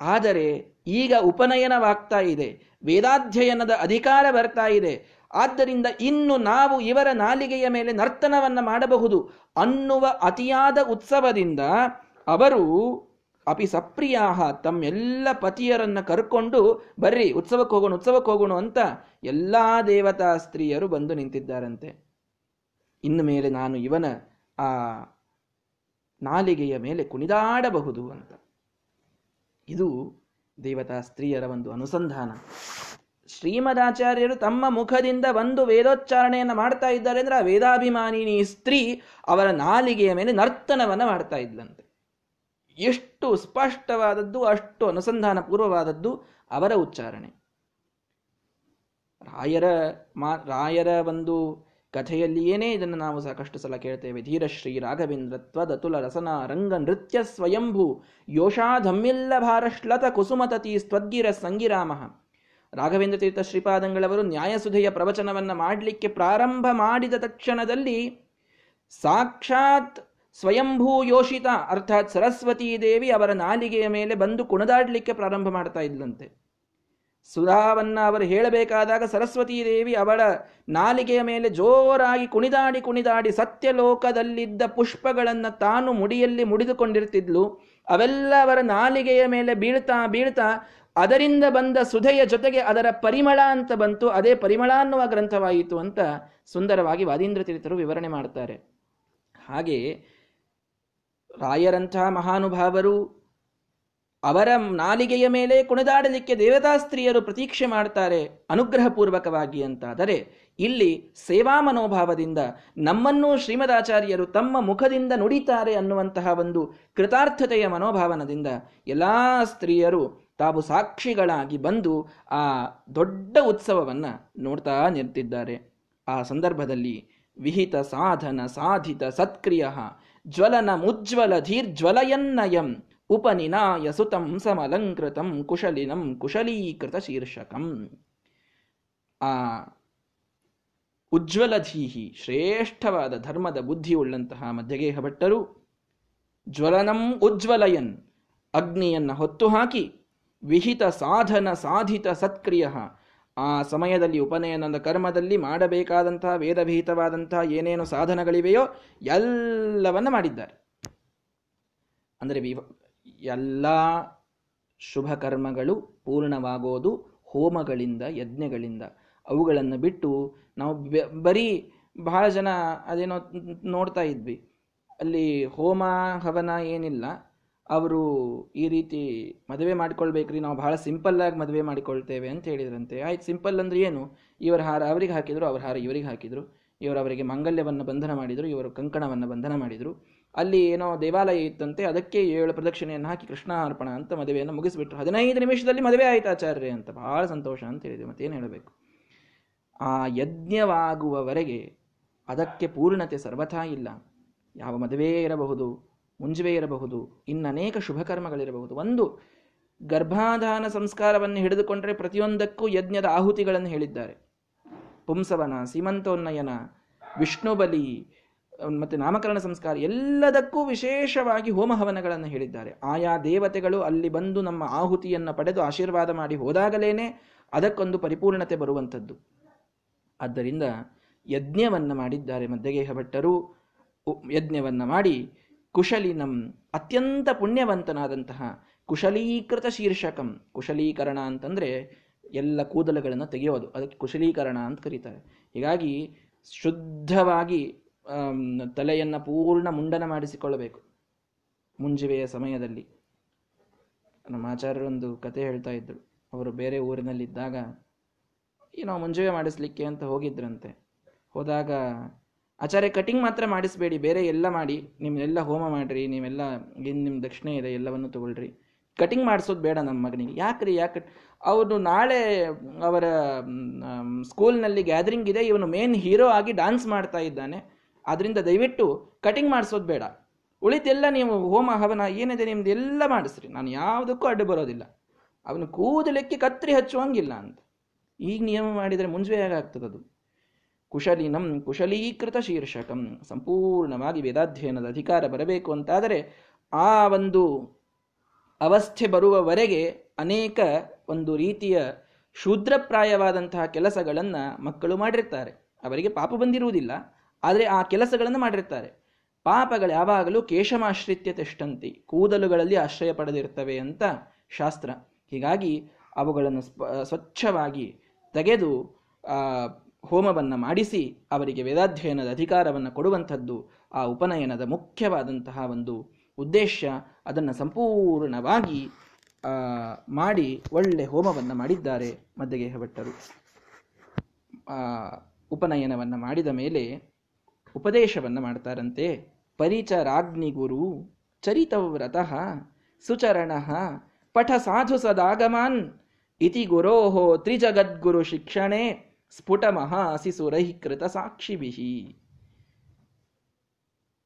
S1: ಆದರೆ ಈಗ ಉಪನಯನವಾಗ್ತಾ ಇದೆ. ವೇದಾಧ್ಯಯನದ ಅಧಿಕಾರ ಬರ್ತಾ ಇದೆ. ಆದ್ದರಿಂದ ಇನ್ನು ನಾವು ಇವರ ನಾಲಿಗೆಯ ಮೇಲೆ ನರ್ತನವನ್ನ ಮಾಡಬಹುದು ಅನ್ನುವ ಅತಿಯಾದ ಉತ್ಸವದಿಂದ ಅವರು ಅಪಿ ಸಪ್ರಿಯಾಹ ತಮ್ಮೆಲ್ಲ ಪತಿಯರನ್ನು ಕರ್ಕೊಂಡು ಬರ್ರಿ ಉತ್ಸವಕ್ಕೆ ಹೋಗೋಣ ಉತ್ಸವಕ್ಕೆ ಹೋಗೋಣ ಅಂತ ಎಲ್ಲಾ ದೇವತಾ ಸ್ತ್ರೀಯರು ಬಂದು ನಿಂತಿದ್ದಾರಂತೆ. ಇನ್ನು ಮೇಲೆ ನಾನು ಇವನ ಆ ನಾಲಿಗೆಯ ಮೇಲೆ ಕುಣಿದಾಡಬಹುದು ಅಂತ. ಇದು ದೇವತಾ ಸ್ತ್ರೀಯರ ಒಂದು ಅನುಸಂಧಾನ. ಶ್ರೀಮದಾಚಾರ್ಯರು ತಮ್ಮ ಮುಖದಿಂದ ಒಂದು ವೇದೋಚ್ಚಾರಣೆಯನ್ನು ಮಾಡ್ತಾ ಇದ್ದಾರೆ ಅಂದ್ರೆ ಆ ವೇದಾಭಿಮಾನಿನಿ ಸ್ತ್ರೀ ಅವರ ನಾಲಿಗೆಯ ಮೇಲೆ ನರ್ತನವನ್ನು ಮಾಡ್ತಾ ಇದ್ಲಂತೆ. ಎಷ್ಟು ಸ್ಪಷ್ಟವಾದದ್ದು, ಅಷ್ಟು ಅನುಸಂಧಾನ ಪೂರ್ವವಾದದ್ದು ಅವರ ಉಚ್ಚಾರಣೆ. ರಾಯರ ಮಾ, ರಾಯರ ಒಂದು ಕಥೆಯಲ್ಲಿಯೇನೇ ಇದನ್ನು ನಾವು ಸಾಕಷ್ಟು ಸಲ ಕೇಳ್ತೇವೆ ಧೀರಶ್ರೀ ರಾಘವೇಂದ್ರ ತುಲ ರಸನ ರಂಗ ನೃತ್ಯ ಸ್ವಯಂಭೂ, ಯೋಷಾಧಮ್ಮಿಲ್ಲ ಭಾರಶ್ಲತ ಕುಸುಮತತಿ ಸ್ವದ್ಗಿರ ಸಂಗಿರಾಮ. ರಾಘವೇಂದ್ರ ತೀರ್ಥ ಶ್ರೀಪಾದಂಗಳವರು ನ್ಯಾಯಸುಧೆಯ ಪ್ರವಚನವನ್ನು ಮಾಡಲಿಕ್ಕೆ ಪ್ರಾರಂಭ ಮಾಡಿದ ತಕ್ಷಣದಲ್ಲಿ ಸಾಕ್ಷಾತ್ ಸ್ವಯಂಭೂ ಯೋಷಿತ, ಅರ್ಥಾತ್ ಸರಸ್ವತೀ ದೇವಿ ಅವರ ನಾಲಿಗೆಯ ಮೇಲೆ ಬಂದು ಕುಣದಾಡಲಿಕ್ಕೆ ಪ್ರಾರಂಭ ಮಾಡ್ತಾ ಇದ್ಲಂತೆ. ಸುಧಾವನ್ನ ಅವರು ಹೇಳಬೇಕಾದಾಗ ಸರಸ್ವತೀ ದೇವಿ ಅವಳ ನಾಲಿಗೆಯ ಮೇಲೆ ಜೋರಾಗಿ ಕುಣಿದಾಡಿ ಕುಣಿದಾಡಿ ಸತ್ಯಲೋಕದಲ್ಲಿದ್ದ ಪುಷ್ಪಗಳನ್ನು ತಾನು ಮುಡಿಯಲ್ಲಿ ಮುಡಿದುಕೊಂಡಿರ್ತಿದ್ಲು. ಅವೆಲ್ಲ ಅವರ ನಾಲಿಗೆಯ ಮೇಲೆ ಬೀಳ್ತಾ ಬೀಳ್ತಾ ಅದರಿಂದ ಬಂದ ಸುಧೆಯ ಜೊತೆಗೆ ಅದರ ಪರಿಮಳ ಅಂತ ಬಂತು. ಅದೇ ಪರಿಮಳ ಅನ್ನುವ ಗ್ರಂಥವಾಯಿತು ಅಂತ ಸುಂದರವಾಗಿ ವಾದೀಂದ್ರ ತೀರ್ಥರು ವಿವರಣೆ ಮಾಡ್ತಾರೆ. ಹಾಗೆ ರಾಯರಂತಹ ಮಹಾನುಭಾವರು ಅವರ ನಾಲಿಗೆಯ ಮೇಲೆ ಕುಣಿದಾಡಲಿಕ್ಕೆ ದೇವತಾ ಸ್ತ್ರೀಯರು ಪ್ರತೀಕ್ಷೆ ಮಾಡ್ತಾರೆ ಅನುಗ್ರಹಪೂರ್ವಕವಾಗಿ ಅಂತಾದರೆ, ಇಲ್ಲಿ ಸೇವಾ ಮನೋಭಾವದಿಂದ ನಮ್ಮನ್ನು ಶ್ರೀಮದಾಚಾರ್ಯರು ತಮ್ಮ ಮುಖದಿಂದ ನುಡಿತಾರೆ ಅನ್ನುವಂತಹ ಒಂದು ಕೃತಾರ್ಥತೆಯ ಮನೋಭಾವನದಿಂದ ಎಲ್ಲ ಸ್ತ್ರೀಯರು ತಾವು ಸಾಕ್ಷಿಗಳಾಗಿ ಬಂದು ಆ ದೊಡ್ಡ ಉತ್ಸವವನ್ನು ನೋಡ್ತಾ ನಿಂತಿದ್ದಾರೆ. ಆ ಸಂದರ್ಭದಲ್ಲಿ ವಿಹಿತ ಸಾಧನ ಸಾಧಿತ ಸತ್ಕ್ರಿಯ ಜ್ವಲನ ಮುಜ್ವಲ ಧೀರ್ಜ್ವಲಯನ್ನಯಂ ಉಪನಿನಾಯ ಸುತಂ ಸಮಲಂಕೃತಂ ಕುಶಲಿನಂ ಕುಶಲೀಕೃತ ಶೀರ್ಷಕಂ ಆ, ಉಜ್ವಲಧೀಹಿ, ಶ್ರೇಷ್ಠವಾದ ಧರ್ಮದ ಬುದ್ಧಿಯುಳ್ಳಂತಹ ಮಧ್ಯಗೇಹ ಭಟ್ಟರು ಜ್ವಲನಂ ಉಜ್ವಲಯನ್, ಅಗ್ನಿಯನ್ನು ಹೊತ್ತು ಹಾಕಿ ವಿಹಿತ ಸಾಧನ ಸಾಧಿತ ಸತ್ಕ್ರಿಯ, ಆ ಸಮಯದಲ್ಲಿ ಉಪನಯನದ ಕರ್ಮದಲ್ಲಿ ಮಾಡಬೇಕಾದಂತಹ ವೇದಭೀತವಾದಂತಹ ಏನೇನು ಸಾಧನಗಳಿವೆಯೋ ಎಲ್ಲವನ್ನು ಮಾಡಿದ್ದಾರೆ. ಅಂದರೆ ಎಲ್ಲ ಶುಭ ಕರ್ಮಗಳು ಪೂರ್ಣವಾಗೋದು ಹೋಮಗಳಿಂದ, ಯಜ್ಞಗಳಿಂದ. ಅವುಗಳನ್ನು ಬಿಟ್ಟು ನಾವು ಬರೀ ಬಹಳ ಜನ ಅದೇನೋ ನೋಡ್ತಾ ಇದ್ವಿ. ಅಲ್ಲಿ ಹೋಮ, ಹವನ ಏನಿಲ್ಲ. ಅವರು ಈ ರೀತಿ ಮದುವೆ ಮಾಡ್ಕೊಳ್ಬೇಕ್ರಿ, ನಾವು ಬಹಳ ಸಿಂಪಲ್ಲಾಗಿ ಮದುವೆ ಮಾಡಿಕೊಳ್ತೇವೆ ಅಂತ ಹೇಳಿದ್ರಂತೆ. ಆಯ್ತು, ಸಿಂಪಲ್ ಅಂದ್ರೆ ಏನು? ಇವರ ಹಾರ ಅವರಿಗೆ ಹಾಕಿದ್ರು, ಅವ್ರ ಹಾರ ಇವರಿಗೆ ಹಾಕಿದ್ರು. ಇವರು ಅವರಿಗೆ ಮಂಗಲ್ಯವನ್ನು ಬಂಧನ ಮಾಡಿದರು, ಇವರು ಕಂಕಣವನ್ನು ಬಂಧನ ಮಾಡಿದರು. ಅಲ್ಲಿ ಏನೋ ದೇವಾಲಯ ಇತ್ತಂತೆ, ಅದಕ್ಕೆ ಏಳು ಪ್ರದಕ್ಷಿಣೆಯನ್ನು ಹಾಕಿ ಕೃಷ್ಣಾರ್ಪಣ ಅಂತ ಮದುವೆಯನ್ನು ಮುಗಿಸ್ಬಿಟ್ರು. ಹದಿನೈದು ನಿಮಿಷದಲ್ಲಿ ಮದುವೆ ಆಯ್ತು ಆಚಾರ್ಯ ಅಂತ, ಬಹಳ ಸಂತೋಷ ಅಂತ ಹೇಳಿದೆ, ಮತ್ತೇನು ಹೇಳಬೇಕು. ಆ ಯಜ್ಞವಾಗುವವರೆಗೆ ಅದಕ್ಕೆ ಪೂರ್ಣತೆ ಸರ್ವಥಾ ಇಲ್ಲ. ಯಾವ ಮದುವೆ ಇರಬಹುದು, ಮುಂಜುವೆ ಇರಬಹುದು ಇನ್ನನೇಕ ಶುಭ ಕರ್ಮಗಳಿರಬಹುದು ಒಂದು, ಗರ್ಭಾಧಾನ ಸಂಸ್ಕಾರವನ್ನು ಹಿಡಿದುಕೊಂಡರೆ ಪ್ರತಿಯೊಂದಕ್ಕೂ ಯಜ್ಞದ ಆಹುತಿಗಳನ್ನು ಹೇಳಿದ್ದಾರೆ. ಪುಂಸವನ, ಸೀಮಂತೋನ್ನಯನ ವಿಷ್ಣು ಬಲಿ ಮತ್ತೆ ನಾಮಕರಣ ಸಂಸ್ಕಾರ ಎಲ್ಲದಕ್ಕೂ ವಿಶೇಷವಾಗಿ ಹೋಮ ಹವನಗಳನ್ನು ಹೇಳಿದ್ದಾರೆ. ಆಯಾ ದೇವತೆಗಳು ಅಲ್ಲಿ ಬಂದು ನಮ್ಮ ಆಹುತಿಯನ್ನು ಪಡೆದು ಆಶೀರ್ವಾದ ಮಾಡಿ ಹೋದಾಗಲೇನೆ ಅದಕ್ಕೊಂದು ಪರಿಪೂರ್ಣತೆ ಬರುವಂಥದ್ದು. ಆದ್ದರಿಂದ ಯಜ್ಞವನ್ನು ಮಾಡಿದ್ದಾರೆ ಮಧ್ಯಗೇಹ ಭಟ್ಟರು. ಯಜ್ಞವನ್ನು ಮಾಡಿ ಕುಶಲಿನಂ ಅತ್ಯಂತ ಪುಣ್ಯವಂತನಾದಂತಹ ಕುಶಲೀಕೃತ ಶೀರ್ಷಕಂ. ಕುಶಲೀಕರಣ ಅಂತಂದರೆ ಎಲ್ಲ ಕೂದಲುಗಳನ್ನು ತೆಗೆಯೋದು. ಅದಕ್ಕೆ ಕುಶಲೀಕರಣ ಅಂತ ಕರೀತಾರೆ. ಹೀಗಾಗಿ ಶುದ್ಧವಾಗಿ ತಲೆಯನ್ನು ಪೂರ್ಣ ಮುಂಡನ ಮಾಡಿಸಿಕೊಳ್ಳಬೇಕು. ಮುಂಜಿವೆಯ ಸಮಯದಲ್ಲಿ. ನಮ್ಮ ಆಚಾರ್ಯರೊಂದು ಕತೆ ಹೇಳ್ತಾ ಇದ್ದರು ಅವರು ಬೇರೆ ಊರಿನಲ್ಲಿದ್ದಾಗ ಏನೋ ಮುಂಜುವೆ ಮಾಡಿಸ್ಲಿಕ್ಕೆ ಅಂತ ಹೋಗಿದ್ರಂತೆ. ಹೋದಾಗ, ಆಚಾರ್ಯ, ಕಟಿಂಗ್ ಮಾತ್ರ ಮಾಡಿಸ್ಬೇಡಿ, ಬೇರೆ ಎಲ್ಲ ಮಾಡಿ, ನಿಮ್ಮೆಲ್ಲ ಹೋಮ ಮಾಡಿರಿ, ನೀವೆಲ್ಲ ಏನು ನಿಮ್ಮ ದಕ್ಷಿಣೆ ಇದೆ, ಎಲ್ಲವನ್ನು ತಗೊಳ್ರಿ. ಕಟಿಂಗ್ ಮಾಡಿಸೋದು ಬೇಡ ನಮ್ಮ ಮಗನಿಗೆ. ಯಾಕ್ರಿ, ಯಾಕೆ? ಅವನು ನಾಳೆ ಅವರ ಸ್ಕೂಲ್ನಲ್ಲಿ ಗ್ಯಾದರಿಂಗ್ ಇದೆ, ಇವನು ಮೇನ್ ಹೀರೋ ಆಗಿ ಡಾನ್ಸ್ ಮಾಡ್ತಾ ಇದ್ದಾನೆ. ಅದರಿಂದ ದಯವಿಟ್ಟು ಕಟಿಂಗ್ ಮಾಡಿಸೋದು ಬೇಡ. ಉಳಿತೆಲ್ಲ ನೀವು ಹೋಮ, ಹವನ, ಏನಿದೆ ನಿಮ್ದು ಎಲ್ಲ ಮಾಡಿಸ್ರಿ. ನಾನು ಯಾವುದಕ್ಕೂ ಅಡ್ಡು ಬರೋದಿಲ್ಲ. ಅವನು ಕೂದಲಕ್ಕೆ ಕತ್ರಿ ಹಚ್ಚುವಂಗಿಲ್ಲ ಅಂತ. ಈಗ ನಿಯಮ ಮಾಡಿದರೆ ಮುಂಜೆ ಅದು? ಕುಶಲಿನಂ ಕುಶಲೀಕೃತ ಶೀರ್ಷಕಂ. ಸಂಪೂರ್ಣವಾಗಿ ವೇದಾಧ್ಯಯನದ ಅಧಿಕಾರ ಬರಬೇಕು ಅಂತಾದರೆ ಆ ಒಂದು ಅವಸ್ಥೆ ಬರುವವರೆಗೆ ಅನೇಕ ಒಂದು ರೀತಿಯ ಶೂದ್ರಪ್ರಾಯವಾದಂತಹ ಕೆಲಸಗಳನ್ನು ಮಕ್ಕಳು ಮಾಡಿರ್ತಾರೆ. ಅವರಿಗೆ ಪಾಪ ಬಂದಿರುವುದಿಲ್ಲ. ಆದರೆ ಆ ಕೆಲಸಗಳನ್ನು ಮಾಡಿರ್ತಾರೆ. ಪಾಪಗಳು ಯಾವಾಗಲೂ ಕೇಶಮಾಶ್ರಿತ್ಯ ತಿಷ್ಟಂತಿ ಕೂದಲುಗಳಲ್ಲಿ ಆಶ್ರಯ ಪಡೆದಿರ್ತವೆ ಅಂತ ಶಾಸ್ತ್ರ. ಹೀಗಾಗಿ ಅವುಗಳನ್ನು ಸ್ವಚ್ಛವಾಗಿ ತೆಗೆದು ಹೋಮವನ್ನು ಮಾಡಿಸಿ ಅವರಿಗೆ ವೇದಾಧ್ಯಯನದ ಅಧಿಕಾರವನ್ನು ಕೊಡುವಂಥದ್ದು ಆ ಉಪನಯನದ ಮುಖ್ಯವಾದಂತಹ ಒಂದು ಉದ್ದೇಶ. ಅದನ್ನು ಸಂಪೂರ್ಣವಾಗಿ ಮಾಡಿ ಒಳ್ಳೆ ಹೋಮವನ್ನು ಮಾಡಿದ್ದಾರೆ ಮದ್ದಗೆಹ ಭಟ್ಟರು. ಉಪನಯನವನ್ನು ಮಾಡಿದ ಮೇಲೆ ಉಪದೇಶವನ್ನು ಮಾಡ್ತಾರಂತೆ. ಪರಿಚರಾಗ್ನಿಗುರು ಚರಿತವ್ರತಃ ಸುಚರಣ ಪಠ ಸಾಧು ಸದಾಗಮಾನ್ ಇತಿ ಗುರೋಹೋ ತ್ರಿಜಗದ್ಗುರು ಶಿಕ್ಷಣೆ ಸ್ಫುಟ ಮಹಾಸಿಸುರೈಕೃತ ಸಾಕ್ಷಿಬಿಹಿ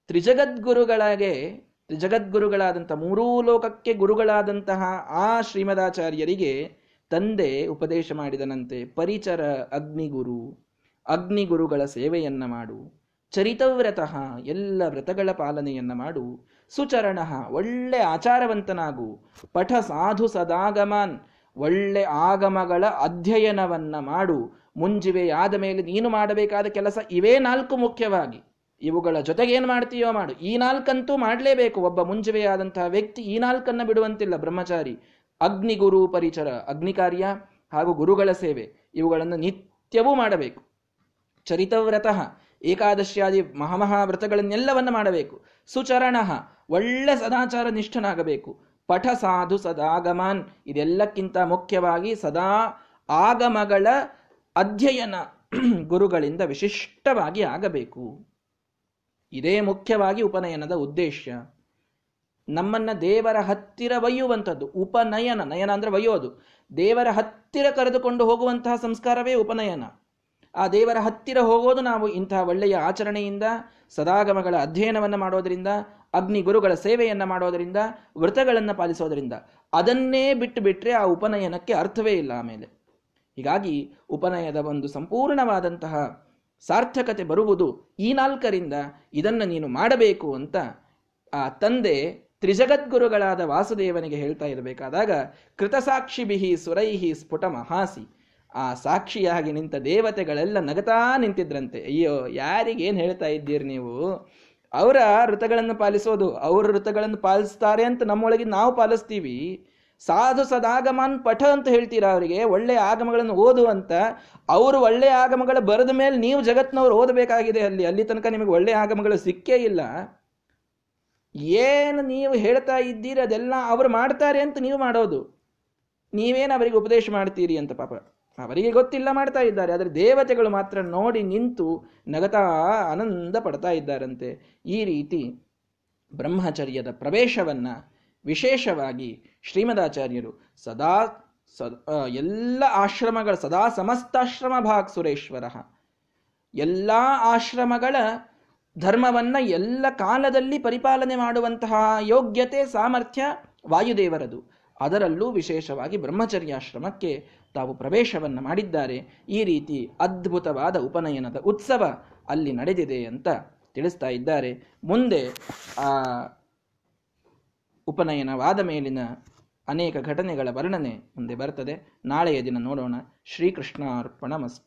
S1: ತ್ರಿಜಗದ್ಗುರುಗಳಾಗೆ ತ್ರಿಜಗದ್ಗುರುಗಳಾದಂಥ ಮೂರೂ ಲೋಕಕ್ಕೆ ಗುರುಗಳಾದಂತಹ ಆ ಶ್ರೀಮದಾಚಾರ್ಯರಿಗೆ ತಂದೆ ಉಪದೇಶ ಮಾಡಿದನಂತೆ. ಪರಿಚರ ಅಗ್ನಿಗುರು, ಅಗ್ನಿಗುರುಗಳ ಸೇವೆಯನ್ನ ಮಾಡು. ಚರಿತವ್ರತಃ ಎಲ್ಲ ವ್ರತಗಳ ಪಾಲನೆಯನ್ನ ಮಾಡು. ಸುಚರಣ, ಒಳ್ಳೆ ಆಚಾರವಂತನಾಗು. ಪಠ ಸಾಧು ಸದಾಗಮಾನ್, ಒಳ್ಳೆ ಆಗಮಗಳ ಅಧ್ಯಯನವನ್ನ ಮಾಡು. ಮುಂಜಿವೆಯಾದ ಮೇಲೆ ನೀನು ಮಾಡಬೇಕಾದ ಕೆಲಸ ಇವೇ ನಾಲ್ಕು ಮುಖ್ಯವಾಗಿ. ಇವುಗಳ ಜೊತೆಗೆ ಏನು ಮಾಡ್ತೀಯೋ ಮಾಡು. ಈ ನಾಲ್ಕಂತೂ ಮಾಡಲೇಬೇಕು. ಒಬ್ಬ ಮುಂಜುವೆಯಾದಂತಹ ವ್ಯಕ್ತಿ ಈ ನಾಲ್ಕನ್ನ ಬಿಡುವಂತಿಲ್ಲ. ಬ್ರಹ್ಮಚಾರಿ, ಅಗ್ನಿಗುರು ಪರಿಚರ ಅಗ್ನಿ ಕಾರ್ಯ ಹಾಗೂ ಗುರುಗಳ ಸೇವೆ. ಇವುಗಳನ್ನು ನಿತ್ಯವೂ ಮಾಡಬೇಕು. ಚರಿತವ್ರತಃ ಏಕಾದಶಿಯಾದಿ ಮಹಾಮಹಾವ್ರತಗಳನ್ನೆಲ್ಲವನ್ನ ಮಾಡಬೇಕು. ಸುಚರಣ ಒಳ್ಳೆ ಸದಾಚಾರ ನಿಷ್ಠನಾಗಬೇಕು. ಪಠ ಸಾಧು ಸದಾಗಮನ್. ಇದೆಲ್ಲಕ್ಕಿಂತ ಮುಖ್ಯವಾಗಿ ಸದಾ ಆಗಮಗಳ ಅಧ್ಯಯನ ಗುರುಗಳಿಂದ ವಿಶಿಷ್ಟವಾಗಿ ಆಗಬೇಕು. ಇದೇ ಮುಖ್ಯವಾಗಿ ಉಪನಯನದ ಉದ್ದೇಶ ನಮ್ಮನ್ನ ದೇವರ ಹತ್ತಿರ ಒಯ್ಯುವಂಥದ್ದು. ಉಪನಯನ. ನಯನ ಅಂದ್ರೆ ಒಯ್ಯೋದು. ದೇವರ ಹತ್ತಿರ ಕರೆದುಕೊಂಡು ಹೋಗುವಂತಹ ಸಂಸ್ಕಾರವೇ ಉಪನಯನ. ಆ ದೇವರ ಹತ್ತಿರ ಹೋಗೋದು ನಾವು ಇಂತಹ ಒಳ್ಳೆಯ ಆಚರಣೆಯಿಂದ, ಸದಾಗಮಗಳ ಅಧ್ಯಯನವನ್ನು ಮಾಡೋದರಿಂದ, ಅಗ್ನಿ ಗುರುಗಳ ಸೇವೆಯನ್ನು ಮಾಡೋದರಿಂದ, ವ್ರತಗಳನ್ನು ಪಾಲಿಸೋದರಿಂದ. ಅದನ್ನೇ ಬಿಟ್ಟು ಬಿಟ್ಟರೆ ಆ ಉಪನಯನಕ್ಕೆ ಅರ್ಥವೇ ಇಲ್ಲ ಆಮೇಲೆ. ಹೀಗಾಗಿ ಉಪನಯದ ಒಂದು ಸಂಪೂರ್ಣವಾದಂತಹ ಸಾರ್ಥಕತೆ ಬರುವುದು ಈ ನಾಲ್ಕರಿಂದ ಇದನ್ನು ನೀನು ಮಾಡಬೇಕು ಅಂತ ಆ ತಂದೆ ತ್ರಿಜಗದ್ಗುರುಗಳಾದ ವಾಸುದೇವನಿಗೆ ಹೇಳ್ತಾ ಇರಬೇಕಾದಾಗ ಕೃತಸಾಕ್ಷಿಬಿಹಿ ಸುರೈಹಿ ಸ್ಫುಟ ಮಹಾಸಿ ಆ ಸಾಕ್ಷಿಯಾಗಿ ನಿಂತ ದೇವತೆಗಳೆಲ್ಲ ನಗತಾ ನಿಂತಿದ್ರಂತೆ. ಅಯ್ಯೋ, ಯಾರಿಗೇನು ಹೇಳ್ತಾ ಇದ್ದೀರಿ ನೀವು? ಅವರ ಋತಗಳನ್ನು ಪಾಲಿಸೋದು, ಅವರ ಋತಗಳನ್ನು ಪಾಲಿಸ್ತಾರೆ ಅಂತ ನಮ್ಮೊಳಗೆ ನಾವು ಪಾಲಿಸ್ತೀವಿ. ಸಾಧು ಸದಾಗಮಾನ್ ಪಠ ಅಂತ ಹೇಳ್ತೀರಾ ಅವರಿಗೆ? ಒಳ್ಳೆಯ ಆಗಮಗಳನ್ನು ಓದು ಅಂತ. ಅವರು ಒಳ್ಳೆಯ ಆಗಮಗಳ ಬರೆದ ಮೇಲೆ ನೀವು ಜಗತ್ತಿನವ್ರು ಓದಬೇಕಾಗಿದೆ ಅಲ್ಲಿ. ಅಲ್ಲಿ ತನಕ ನಿಮಗೆ ಒಳ್ಳೆಯ ಆಗಮಗಳು ಸಿಕ್ಕೇ ಇಲ್ಲ. ಏನು ನೀವು ಹೇಳ್ತಾ ಇದ್ದೀರಿ? ಅದೆಲ್ಲ ಅವರು ಮಾಡ್ತಾರೆ ಅಂತ ನೀವು ಮಾಡೋದು. ನೀವೇನು ಅವರಿಗೆ ಉಪದೇಶ ಮಾಡ್ತೀರಿ ಅಂತ ಪಾಪ. ಅವರಿಗೆ ಗೊತ್ತಿಲ್ಲ ಮಾಡ್ತಾ ಇದ್ದಾರೆ, ಆದರೆ ದೇವತೆಗಳು ಮಾತ್ರ ನೋಡಿ ನಿಂತು ನಗತಾ ಆನಂದ ಪಡ್ತಾ ಇದ್ದಾರಂತೆ. ಈ ರೀತಿ ಬ್ರಹ್ಮಚರ್ಯದ ಪ್ರವೇಶವನ್ನು ವಿಶೇಷವಾಗಿ ಶ್ರೀಮದಾಚಾರ್ಯರು ಸದಾ ಸದ ಎಲ್ಲ ಆಶ್ರಮಗಳ, ಸದಾ ಸಮಸ್ತಾಶ್ರಮ ಭಾಗ್ ಸುರೇಶ್ವರ, ಎಲ್ಲ ಆಶ್ರಮಗಳ ಧರ್ಮವನ್ನು ಎಲ್ಲ ಕಾಲದಲ್ಲಿ ಪರಿಪಾಲನೆ ಮಾಡುವಂತಹ ಯೋಗ್ಯತೆ, ಸಾಮರ್ಥ್ಯ ವಾಯುದೇವರದು. ಅದರಲ್ಲೂ ವಿಶೇಷವಾಗಿ ಬ್ರಹ್ಮಚರ್ಯಾಶ್ರಮಕ್ಕೆ ತಾವು ಪ್ರವೇಶವನ್ನು ಮಾಡಿದ್ದಾರೆ. ಈ ರೀತಿ ಅದ್ಭುತವಾದ ಉಪನಯನದ ಉತ್ಸವ ಅಲ್ಲಿ ನಡೆದಿದೆ ಅಂತ ತಿಳಿಸ್ತಾ ಇದ್ದಾರೆ. ಮುಂದೆ ಆ ಉಪನಯನವಾದ ಮೇಲಿನ ಅನೇಕ ಘಟನೆಗಳ ವರ್ಣನೆ ಮುಂದೆ ಬರ್ತದೆ. ನಾಳೆಯ ದಿನ ನೋಡೋಣ. ಶ್ರೀಕೃಷ್ಣ ಅರ್ಪಣ ಮಸ್ತು